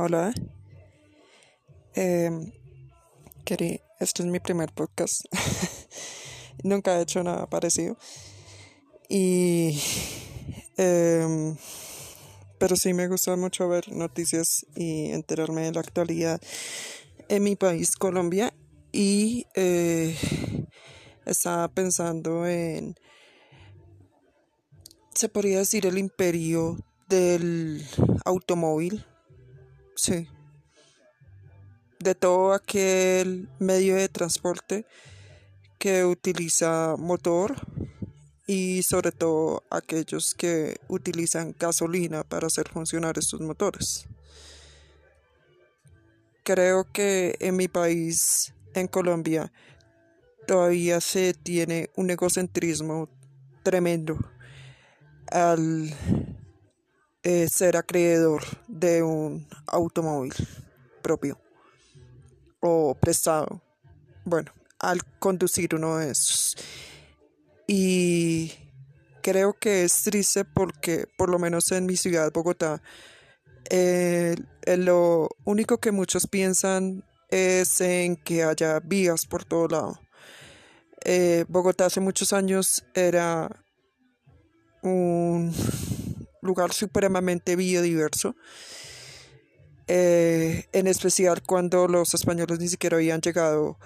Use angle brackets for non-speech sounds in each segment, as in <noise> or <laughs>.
Hola. Eh, este es mi primer podcast. <laughs> Nunca he hecho nada parecido. Y. em, pero sí me gusta mucho ver noticias y enterarme de la actualidad en mi país, Colombia. Y eh, estaba pensando en. Se podría decir el imperio del automóvil. Sí. De todo aquel medio de transporte que utiliza motor y sobre todo aquellos que utilizan gasolina para hacer funcionar estos motores. Creo que en mi país, en Colombia, todavía se tiene un egocentrismo tremendo al eh, ser acreedor de un automóvil propio o prestado. Bueno, al conducir uno de esos. Y creo que es triste porque, por lo menos en mi ciudad, Bogotá, eh, lo único que muchos piensan es en que haya vías por todo lado. Eh, Bogotá hace muchos años era un lugar supremamente biodiverso, eh, en especial cuando los españoles ni siquiera habían llegado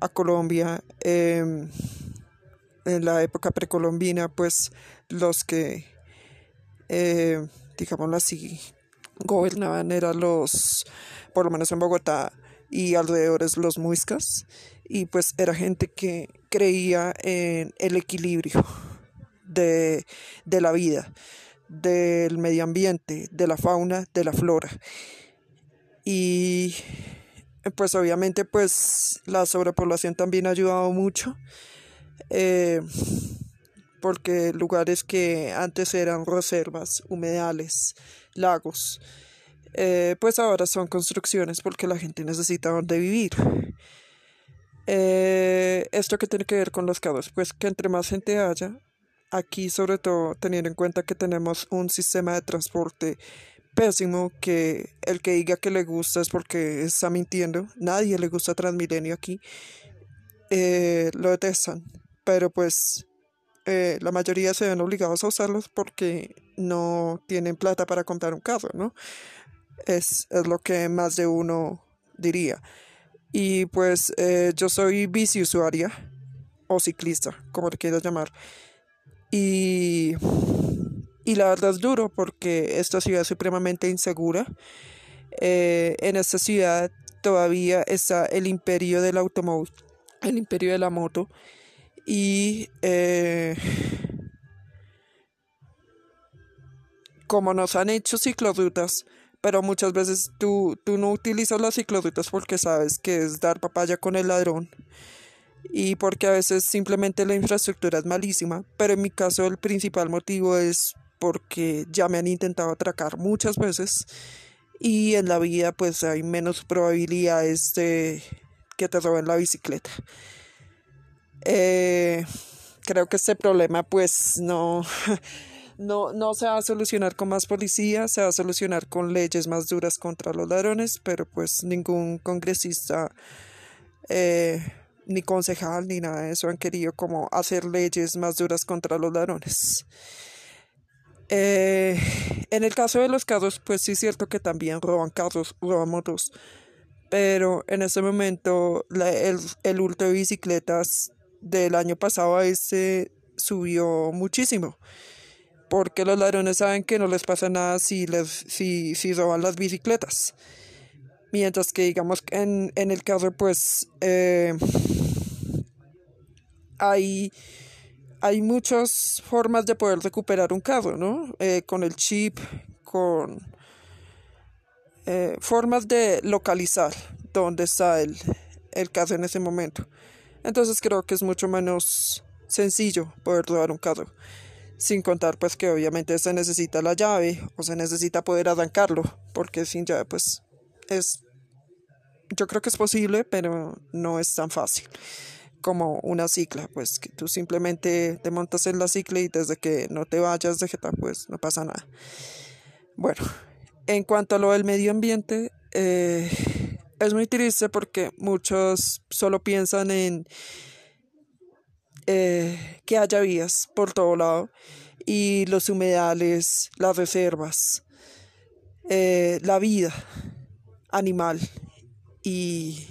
a Colombia. em, en la época precolombina, pues los que, eh, digámoslo así, gobernaban eran los, por lo menos en Bogotá y alrededores, los muiscas, y pues era gente que creía en el equilibrio de, de la vida, del medio ambiente, de la fauna, de la flora. Y pues obviamente pues la sobrepoblación también ha ayudado mucho. eh, porque lugares que antes eran reservas, humedales, lagos, eh, pues ahora son construcciones porque la gente necesita donde vivir. Eh, esto que tiene que ver con los carros, pues que entre más gente haya, aquí sobre todo teniendo en cuenta que tenemos un sistema de transporte pésimo, que el que diga que le gusta es porque está mintiendo, nadie le gusta Transmilenio aquí, eh, lo detestan, pero pues eh, la mayoría se ven obligados a usarlos porque no tienen plata para comprar un carro, ¿no? Es, es lo que más de uno diría. Y pues eh, yo soy bici usuaria o ciclista, como le quieras llamar. Y, y la verdad es duro porque esta ciudad es supremamente insegura. Eh, en esta ciudad todavía está el imperio del automóvil, el imperio de la moto. Y eh, como nos han hecho ciclorrutas, pero muchas veces tú, tú no utilizas las ciclorrutas porque sabes que es dar papaya con el ladrón y porque a veces simplemente la infraestructura es malísima, pero en mi caso el principal motivo es porque ya me han intentado atracar muchas veces y en la vida pues hay menos probabilidades de que te roben la bicicleta. Eh, creo que este problema pues no, <laughs> no, no se va a solucionar con más policía, se va a solucionar con leyes más duras contra los ladrones, pero pues ningún congresista eh, ni concejal ni nada de eso han querido como hacer leyes más duras contra los ladrones. Eh, en el caso de los carros, pues sí es cierto que también roban carros, roban motos, pero en ese momento el, el hurto de bicicletas del año pasado a este subió muchísimo, porque los ladrones saben que no les pasa nada si, les, si, si roban las bicicletas. Mientras que digamos en, en el carro pues eh, hay, hay muchas formas de poder recuperar un carro, ¿no? Eh, con el chip, con eh, formas de localizar dónde está el, el carro en ese momento. Entonces creo que es mucho menos sencillo poder robar un carro. Sin contar pues que obviamente se necesita la llave o se necesita poder arrancarlo, porque sin llave pues es, yo creo que es posible, pero no es tan fácil como una cicla, pues que tú simplemente te montas en la cicla y desde que no te vayas de jeta, pues no pasa nada. Bueno, en cuanto a lo del medio ambiente, eh, es muy triste porque muchos solo piensan en eh, que haya vías por todo lado y los humedales, las reservas, eh, la vida animal y,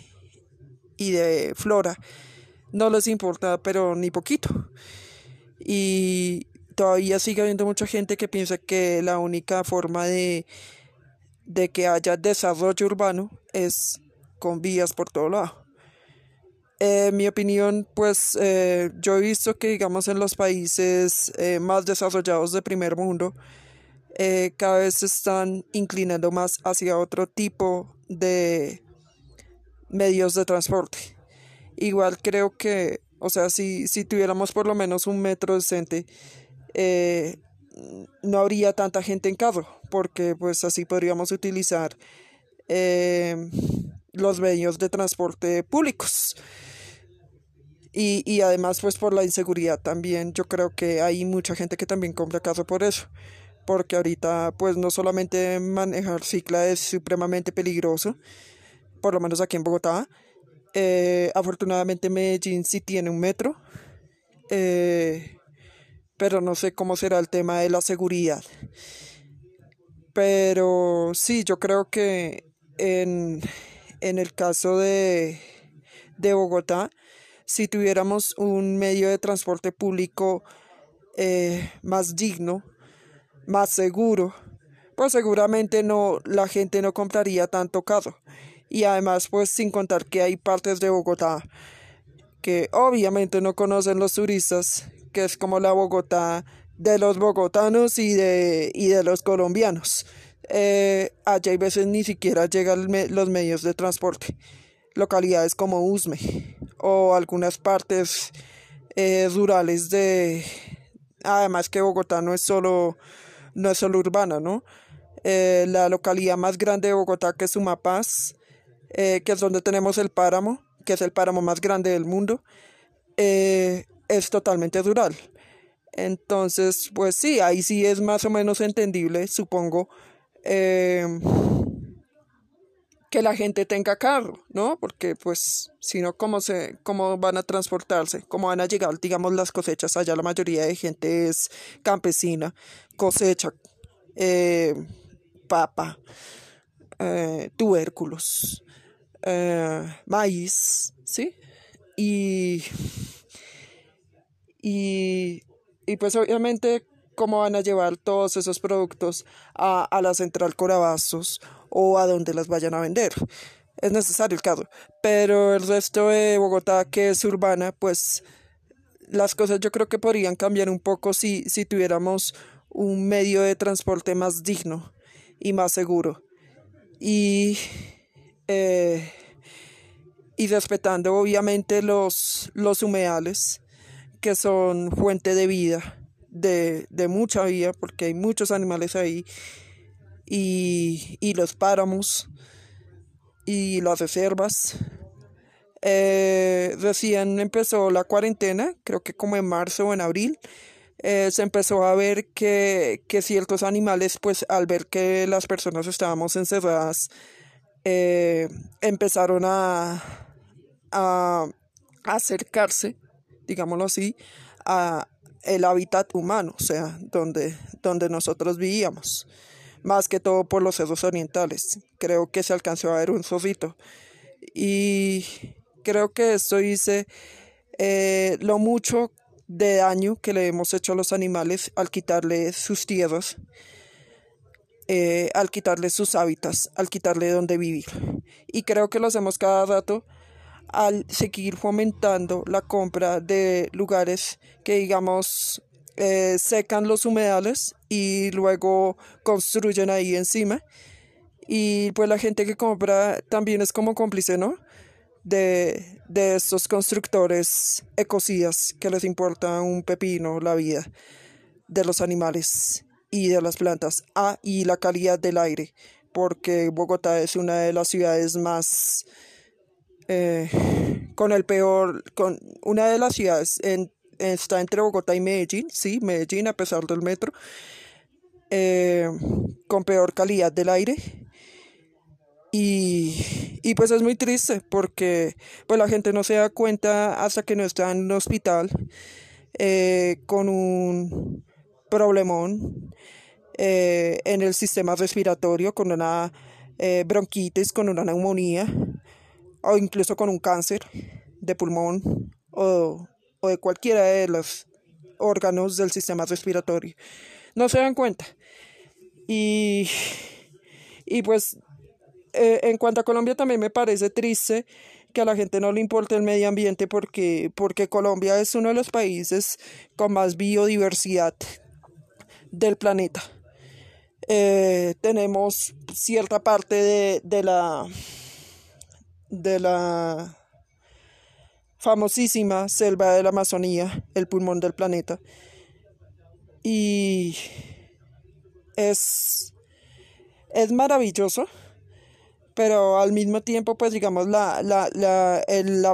y de flora no les importa, pero ni poquito. Y todavía sigue habiendo mucha gente que piensa que la única forma de, de que haya desarrollo urbano es con vías por todo lado. En mi opinión, pues eh, yo he visto que, digamos, en los países eh, más desarrollados de primer mundo, eh, cada vez se están inclinando más hacia otro tipo de medios de transporte. Igual creo que, o sea, si, si tuviéramos por lo menos un metro decente, no habría tanta gente en carro, porque pues así podríamos utilizar los medios de transporte públicos. Y, y además, pues por la inseguridad también, yo creo que hay mucha gente que también compra carro por eso. Porque ahorita, pues no solamente manejar cicla es supremamente peligroso, por lo menos aquí en Bogotá. Eh, afortunadamente Medellín sí tiene un metro, eh, pero no sé cómo será el tema de la seguridad. Pero sí, yo creo que en, en el caso de, de Bogotá, si tuviéramos un medio de transporte público eh, más digno, más seguro, pues seguramente no, la gente no compraría tanto carro. Y además, pues sin contar que hay partes de Bogotá que obviamente no conocen los turistas, que es como la Bogotá de los bogotanos y de, y de los colombianos. Eh, allá hay veces ni siquiera llegan los medios de transporte. Localidades como Usme o algunas partes eh, rurales de... Además que Bogotá no es solo, no es solo urbana, ¿no? Eh, la localidad más grande de Bogotá, que es Sumapaz, que es donde tenemos el páramo, que es el páramo más grande del mundo, es totalmente rural. Entonces, pues sí, ahí sí es más o menos entendible, supongo, que la gente tenga carro, ¿no? Porque pues si no, ¿cómo, se, ¿cómo van a transportarse? ¿Cómo van a llegar, digamos, las cosechas? Allá la mayoría de gente es campesina, cosecha, eh, papa, eh, tubérculos, eh, maíz, ¿sí? Y, y, y pues obviamente cómo van a llevar todos esos productos a, la central Corabazos o a donde las vayan a vender. Es necesario el carro. Pero el resto de Bogotá, que es urbana, pues las cosas yo creo que podrían cambiar un poco si, si tuviéramos un medio de transporte más digno y más seguro. Y, eh, respetando obviamente los, los humedales, que son fuente de vida de, mucha vida, porque hay muchos animales ahí, y, los páramos y las reservas. Eh, recién empezó la cuarentena, creo que como en marzo o en abril, eh, se empezó a ver que, ciertos animales, pues al ver que las personas estábamos encerradas, eh, empezaron a, a acercarse, digámoslo así, a, el hábitat humano, o sea, donde, donde nosotros vivíamos, más que todo por los cerros orientales. Creo que se alcanzó a ver un zorrito. Y creo que esto dice eh, lo mucho de daño que le hemos hecho a los animales al quitarle sus tierras, eh, al quitarle sus hábitats, al quitarle donde vivir. Y creo que lo hacemos cada rato al seguir fomentando la compra de lugares que digamos eh, secan los humedales y luego construyen ahí encima y pues la gente que compra también es como cómplice, ¿no? De, de estos constructores ecocidas que les importa un pepino la vida de los animales y de las plantas. Ah, y la calidad del aire, porque Bogotá es una de las ciudades más eh, con el peor, con una de las ciudades está entre Bogotá y Medellín, sí, Medellín a pesar del metro, eh, con peor calidad del aire. Y, y, pues es muy triste porque pues la gente no se da cuenta hasta que no está en un hospital eh, con un problemón en el sistema respiratorio, con una bronquitis, con una neumonía o incluso con un cáncer de pulmón o, o de cualquiera de los órganos del sistema respiratorio. No se dan cuenta. Y, y pues eh, en cuanto a Colombia también me parece triste que a la gente no le importe el medio ambiente porque, porque Colombia es uno de los países con más biodiversidad del planeta. Eh, tenemos cierta parte de, de la de la famosísima selva de la Amazonía, el pulmón del planeta. Y es, es maravilloso, pero al mismo tiempo, pues digamos, la, la, la, el,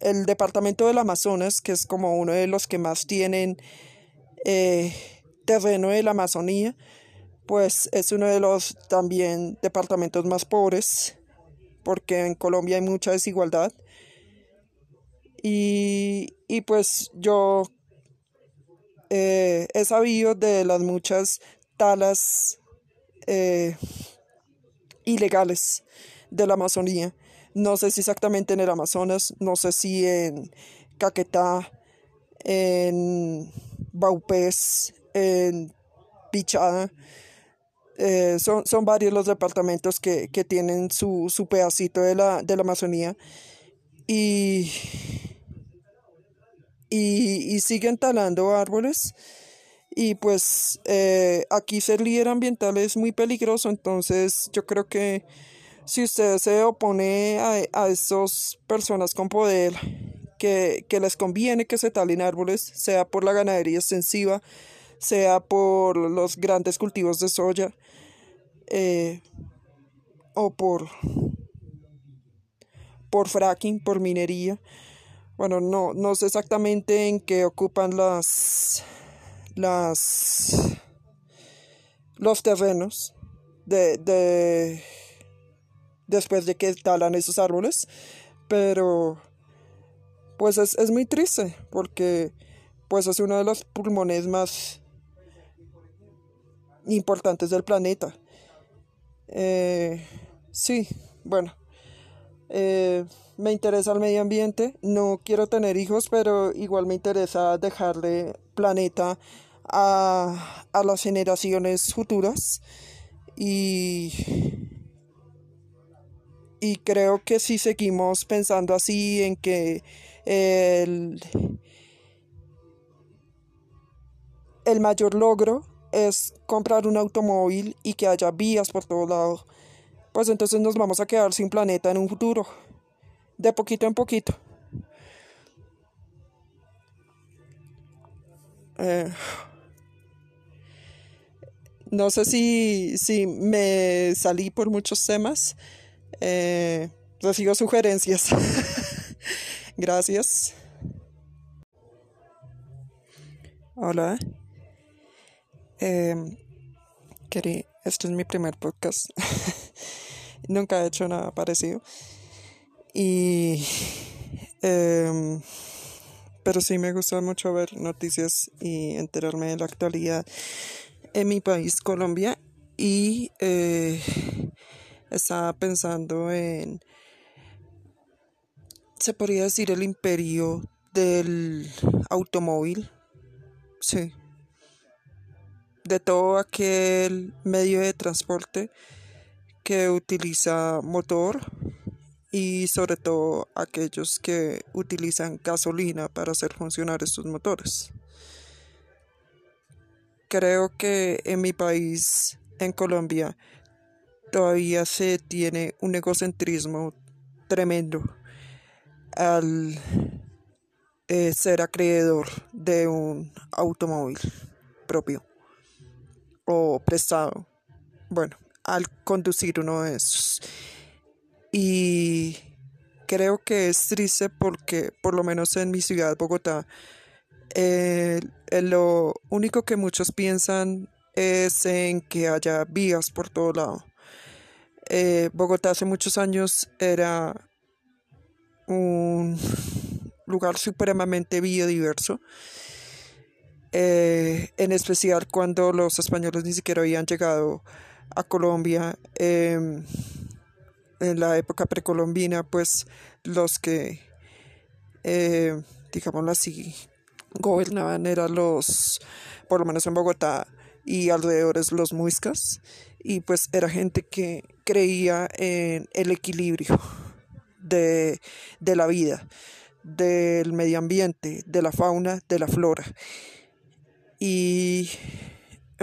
el departamento del Amazonas, que es como uno de los que más tienen eh, terreno de la Amazonía, pues es uno de los también departamentos más pobres, porque en Colombia hay mucha desigualdad. Y, y pues yo eh, he sabido de las muchas talas eh, ilegales de la Amazonía. No sé si exactamente en el Amazonas, no sé si en Caquetá, en Baupés, en Pichada. Eh, son, son varios los departamentos que, que tienen su, su pedacito de la, de la Amazonía. Y, y, siguen talando árboles. Y pues eh, aquí ser líder ambiental es muy peligroso, entonces yo creo que si usted se opone a, a esas personas con poder que, que les conviene que se talen árboles, sea por la ganadería extensiva, sea por los grandes cultivos de soya eh, o por, por fracking, por minería. Bueno, no, no sé exactamente en qué ocupan las, las los terrenos de, de después de que talan esos árboles, pero pues es, es muy triste porque pues es uno de los pulmones más importantes del planeta. Eh, sí, bueno, eh, me interesa el medio ambiente, no quiero tener hijos, pero igual me interesa dejarle planeta a, a las generaciones futuras y, y creo que si seguimos pensando así en que el, el mayor logro es comprar un automóvil y que haya vías por todo lado, pues entonces nos vamos a quedar sin planeta en un futuro, de poquito en poquito. Eh, no sé si, si me salí por muchos temas. Eh, recibo sugerencias. <laughs> Gracias. Hola. Eh, este es mi primer podcast. <laughs> Nunca he hecho nada parecido. Y. Em, pero sí me gusta mucho ver noticias y enterarme de la actualidad en mi país, Colombia. Y eh, estaba pensando en. Se podría decir el imperio del automóvil. Sí de todo aquel medio de transporte que utiliza motor y sobre todo aquellos que utilizan gasolina para hacer funcionar estos motores. Creo que en mi país, en Colombia, todavía se tiene un egocentrismo tremendo al eh, ser acreedor de un automóvil propio o prestado, bueno, al conducir uno de esos. Y creo que es triste porque, por lo menos en mi ciudad, Bogotá, eh, lo único que muchos piensan es en que haya vías por todo lado. Eh, Bogotá hace muchos años era un lugar supremamente biodiverso, eh, en especial cuando los españoles ni siquiera habían llegado a Colombia. Em, en la época precolombina, pues los que, eh, digámoslo así, gobernaban eran los, por lo menos en Bogotá y alrededores, los muiscas, y pues era gente que creía en el equilibrio de, de la vida, del medio ambiente, de la fauna, de la flora. Y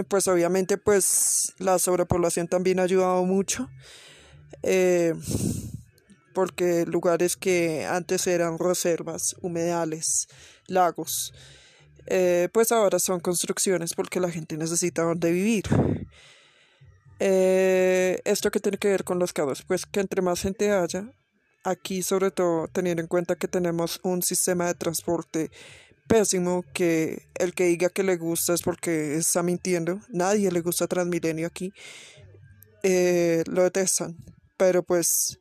pues obviamente pues la sobrepoblación también ha ayudado mucho eh, porque lugares que antes eran reservas, humedales, lagos, eh, pues ahora son construcciones porque la gente necesita donde vivir. Eh, esto que tiene que ver con los cados, pues que entre más gente haya, aquí sobre todo teniendo en cuenta que tenemos un sistema de transporte pésimo que el que diga que le gusta es porque está mintiendo, nadie le gusta Transmilenio aquí, lo detestan pero pues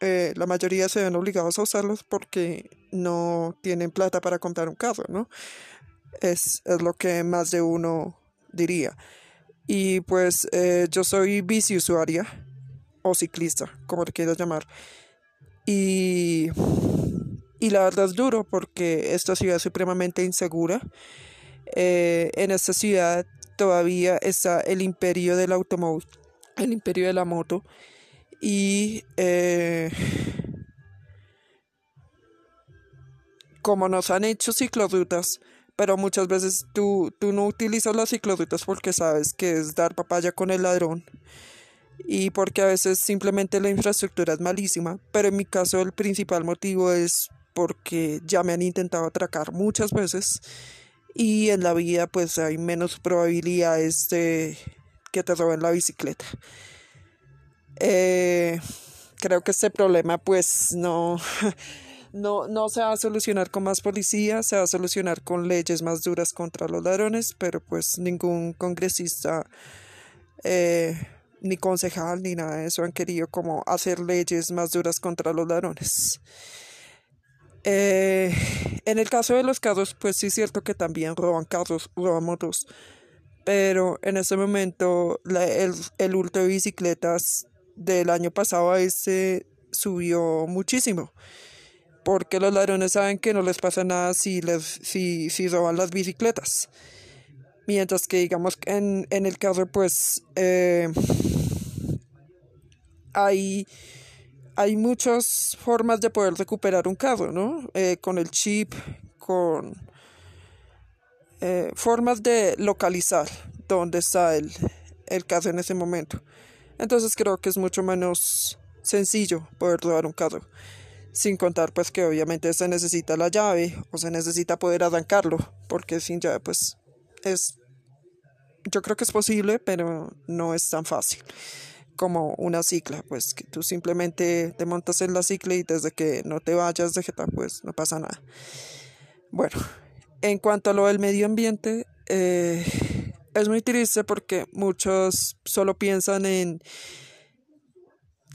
eh, la mayoría se ven obligados a usarlos porque no tienen plata para comprar un carro, ¿no? Es, es lo que más de uno diría. Y pues eh, yo soy bici usuaria o ciclista, como le quieras llamar. Y, y la verdad es duro porque esta ciudad es supremamente insegura. Eh, en esta ciudad todavía está el imperio del automóvil, el imperio de la moto y eh, como nos han hecho ciclorutas, pero muchas veces tú, tú no utilizas las ciclorutas porque sabes que es dar papaya con el ladrón y porque a veces simplemente la infraestructura es malísima, pero en mi caso el principal motivo es porque ya me han intentado atracar muchas veces y en la vida pues hay menos probabilidades de que te roben la bicicleta. Eh, creo que este problema pues no, <laughs> no, no se va a solucionar con más policía, se va a solucionar con leyes más duras contra los ladrones, pero pues ningún congresista eh, ni concejal ni nada de eso han querido como hacer leyes más duras contra los ladrones. Eh, en el caso de los carros, pues sí es cierto que también roban carros, roban motos, pero en este momento el, el de bicicletas del año pasado a este subió muchísimo. Porque los ladrones saben que no les pasa nada si, les, si, si roban las bicicletas. Mientras que, digamos, en, en el caso, pues, eh, hay, hay muchas formas de poder recuperar un carro, ¿no? Eh, con el chip, con eh, formas de localizar dónde está el, el carro en ese momento. Entonces creo que es mucho menos sencillo poder robar un carro. Sin contar pues que obviamente se necesita la llave o se necesita poder arrancarlo, porque sin llave pues es yo creo que es posible, pero no es tan fácil como una cicla, pues que tú simplemente te montas en la cicla y desde que no te vayas de jeta, pues no pasa nada. Bueno, en cuanto a lo del medio ambiente, eh, es muy triste porque muchos solo piensan en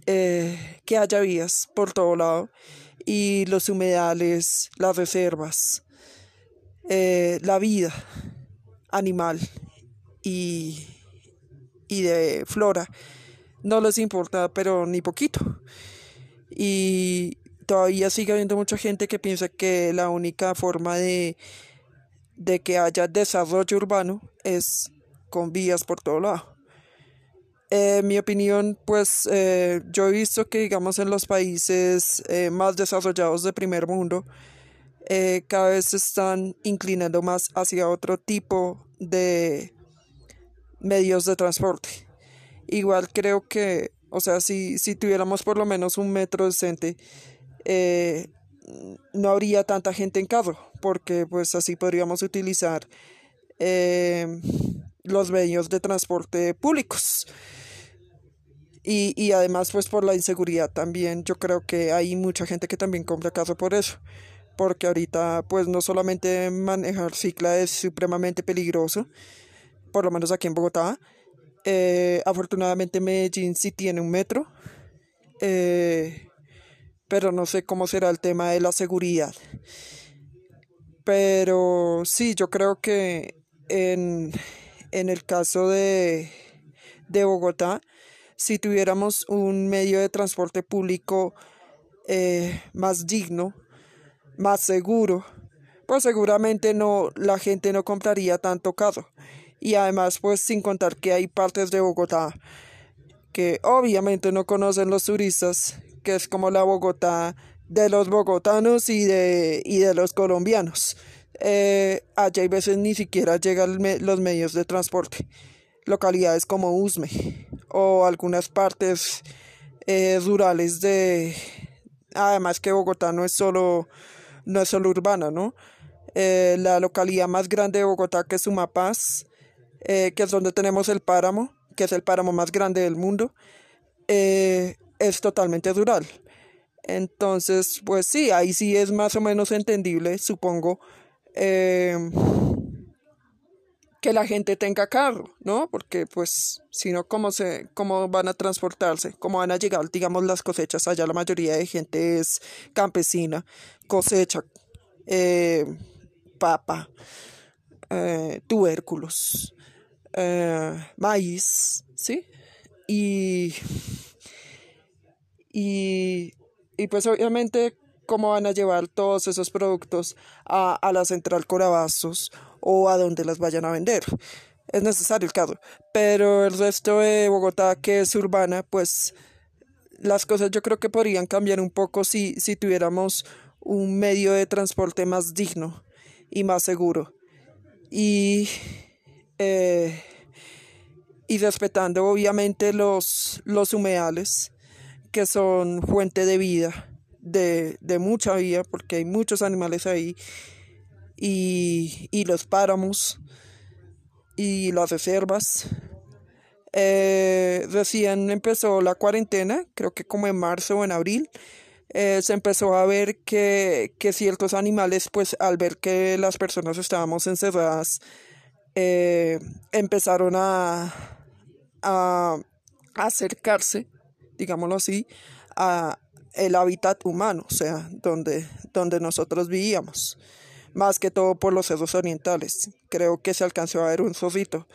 eh, que haya vías por todo lado y los humedales, las reservas, eh, la vida animal y, y de flora no les importa pero ni poquito y todavía sigue habiendo mucha gente que piensa que la única forma de de que haya desarrollo urbano es con vías por todo lado. En mi opinión, pues eh, yo he visto que, digamos, en los países eh, más desarrollados de primer mundo, eh, cada vez se están inclinando más hacia otro tipo de medios de transporte. Igual creo que, o sea, si, si tuviéramos por lo menos un metro decente, no habría tanta gente en carro, porque pues así podríamos utilizar eh, los medios de transporte públicos. Y, y, además pues por la inseguridad también yo creo que hay mucha gente que también compra carro por eso porque ahorita pues no solamente manejar cicla es supremamente peligroso por lo menos aquí en Bogotá Eh, afortunadamente Medellín sí tiene un metro, eh, pero no sé cómo será el tema de la seguridad. Pero sí, yo creo que en, en el caso de, de Bogotá, si tuviéramos un medio de transporte público eh, más digno, más seguro, pues seguramente no la gente no compraría tanto carro. Y además, pues sin contar que hay partes de Bogotá que obviamente no conocen los turistas, que es como la Bogotá de los bogotanos y de, y de los colombianos. Eh, allá hay veces ni siquiera llegan los medios de transporte. Localidades como Usme o algunas partes eh, rurales de... Además que Bogotá no es solo, no es solo urbana, ¿no? Eh, la localidad más grande de Bogotá, que es Sumapaz, eh, que es donde tenemos el páramo, que es el páramo más grande del mundo, es totalmente rural. Entonces, pues sí, ahí sí es más o menos entendible, supongo, que la gente tenga carro, ¿no? Porque pues si no, ¿cómo, ¿cómo van a transportarse? ¿Cómo van a llegar, digamos, las cosechas? Allá la mayoría de gente es campesina, cosecha eh, papa, eh, tubérculos, eh, maíz, ¿sí? Y, y, y pues obviamente cómo van a llevar todos esos productos a, a la central Corabazos o a donde las vayan a vender. Es necesario el carro. Pero el resto de Bogotá, que es urbana, pues las cosas yo creo que podrían cambiar un poco si, si tuviéramos un medio de transporte más digno y más seguro. Y, eh, y respetando obviamente los, los humedales, que son fuente de vida, de, de mucha vida, porque hay muchos animales ahí y, los páramos y las reservas. Eh, recién empezó la cuarentena, creo que como en marzo o en abril, eh, se empezó a ver que, ciertos animales, pues al ver que las personas estábamos encerradas, eh, empezaron a, a acercarse, digámoslo así, a el hábitat humano, o sea, donde, donde nosotros vivíamos más que todo por los cerros orientales. Creo que se alcanzó a ver un zorrito.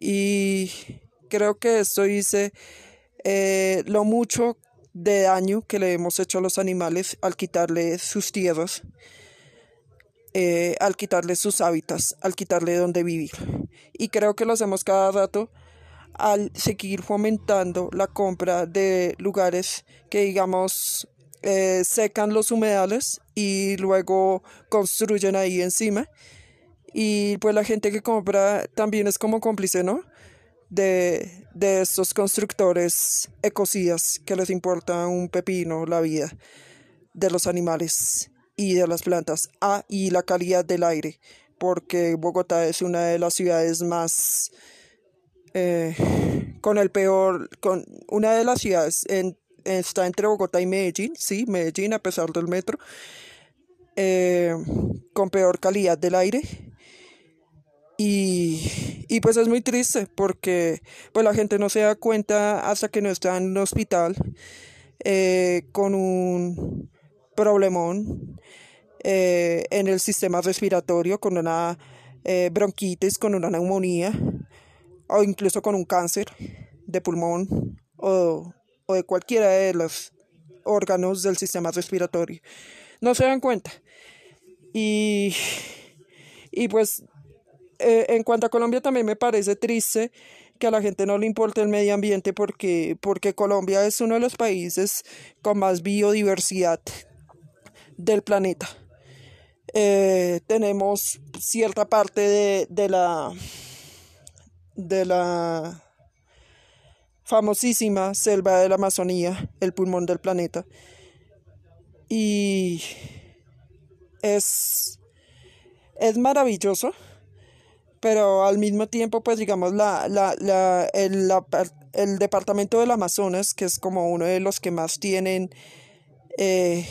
Y creo que esto dice eh, lo mucho de daño que le hemos hecho a los animales al quitarle sus tierras, eh, al quitarle sus hábitats, al quitarle donde vivir. Y creo que lo hacemos cada rato al seguir fomentando la compra de lugares que digamos eh, secan los humedales y luego construyen ahí encima. Y pues la gente que compra también es como cómplice, ¿no? De, de estos constructores ecocidas que les importa un pepino la vida de los animales y de las plantas. Ah, y la calidad del aire, porque Bogotá es una de las ciudades más... Eh, con el peor, con una de las ciudades en está entre Bogotá y Medellín, sí, Medellín a pesar del metro, eh, con peor calidad del aire. Y, y, pues es muy triste porque pues la gente no se da cuenta hasta que no está en un hospital eh, con un problemón eh, en el sistema respiratorio, con una bronquitis, con una neumonía o incluso con un cáncer de pulmón o o de cualquiera de los órganos del sistema respiratorio. No se dan cuenta. Y, y pues eh, en cuanto a Colombia también me parece triste que a la gente no le importe el medio ambiente porque, porque Colombia es uno de los países con más biodiversidad del planeta. Eh, tenemos cierta parte de, de la de la famosísima selva de la Amazonía, el pulmón del planeta. Y es, es maravilloso, pero al mismo tiempo, pues digamos, la, la, la, el, el, departamento del Amazonas, que es como uno de los que más tienen eh,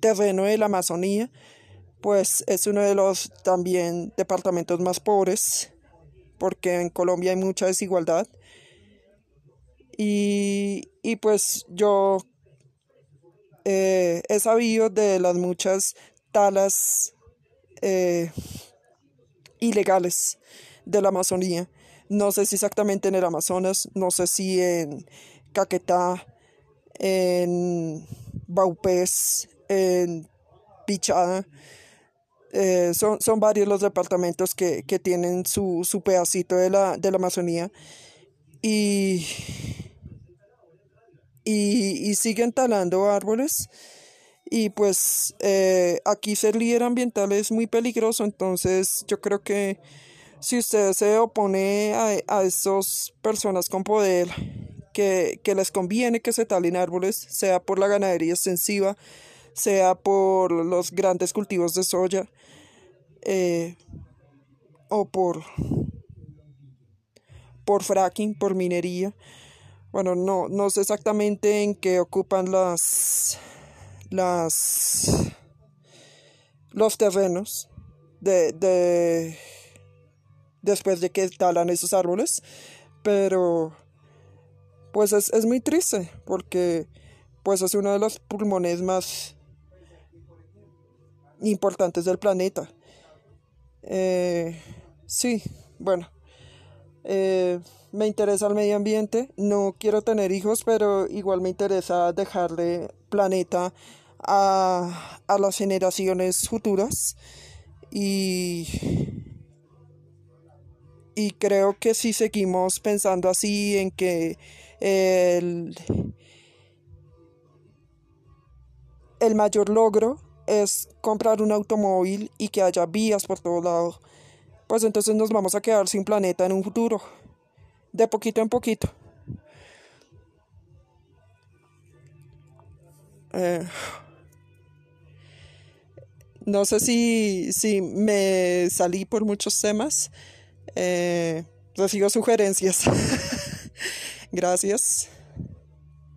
terreno de la Amazonía, pues es uno de los también departamentos más pobres, porque en Colombia hay mucha desigualdad. Y, y pues yo eh, he sabido de las muchas talas eh, ilegales de la Amazonía. No sé si exactamente en el Amazonas, no sé si en Caquetá, en Baupés, en Pichada. Eh, son, son, varios los departamentos que, que tienen su, su, pedacito de la, de la Amazonía y, y, y, siguen talando árboles y pues eh, aquí ser líder ambiental es muy peligroso entonces yo creo que si usted se opone a, a personas con poder que, que les conviene que se talen árboles sea por la ganadería extensiva sea por los grandes cultivos de soya eh, o por, por fracking, por minería. Bueno, no, no sé exactamente en qué ocupan las, las, los terrenos de, de, después de que talan esos árboles, pero pues es, es muy triste porque pues es uno de los pulmones más importantes del planeta. Eh, sí, bueno, eh, me interesa el medio ambiente, no quiero tener hijos, pero igual me interesa dejarle planeta a, a las generaciones futuras y, y creo que si seguimos pensando así en que el, el mayor logro es comprar un automóvil y que haya vías por todo lado, pues entonces nos vamos a quedar sin planeta en un futuro, de poquito en poquito. Eh, no sé si, si me salí por muchos temas. Eh, recibo sugerencias. <laughs> Gracias.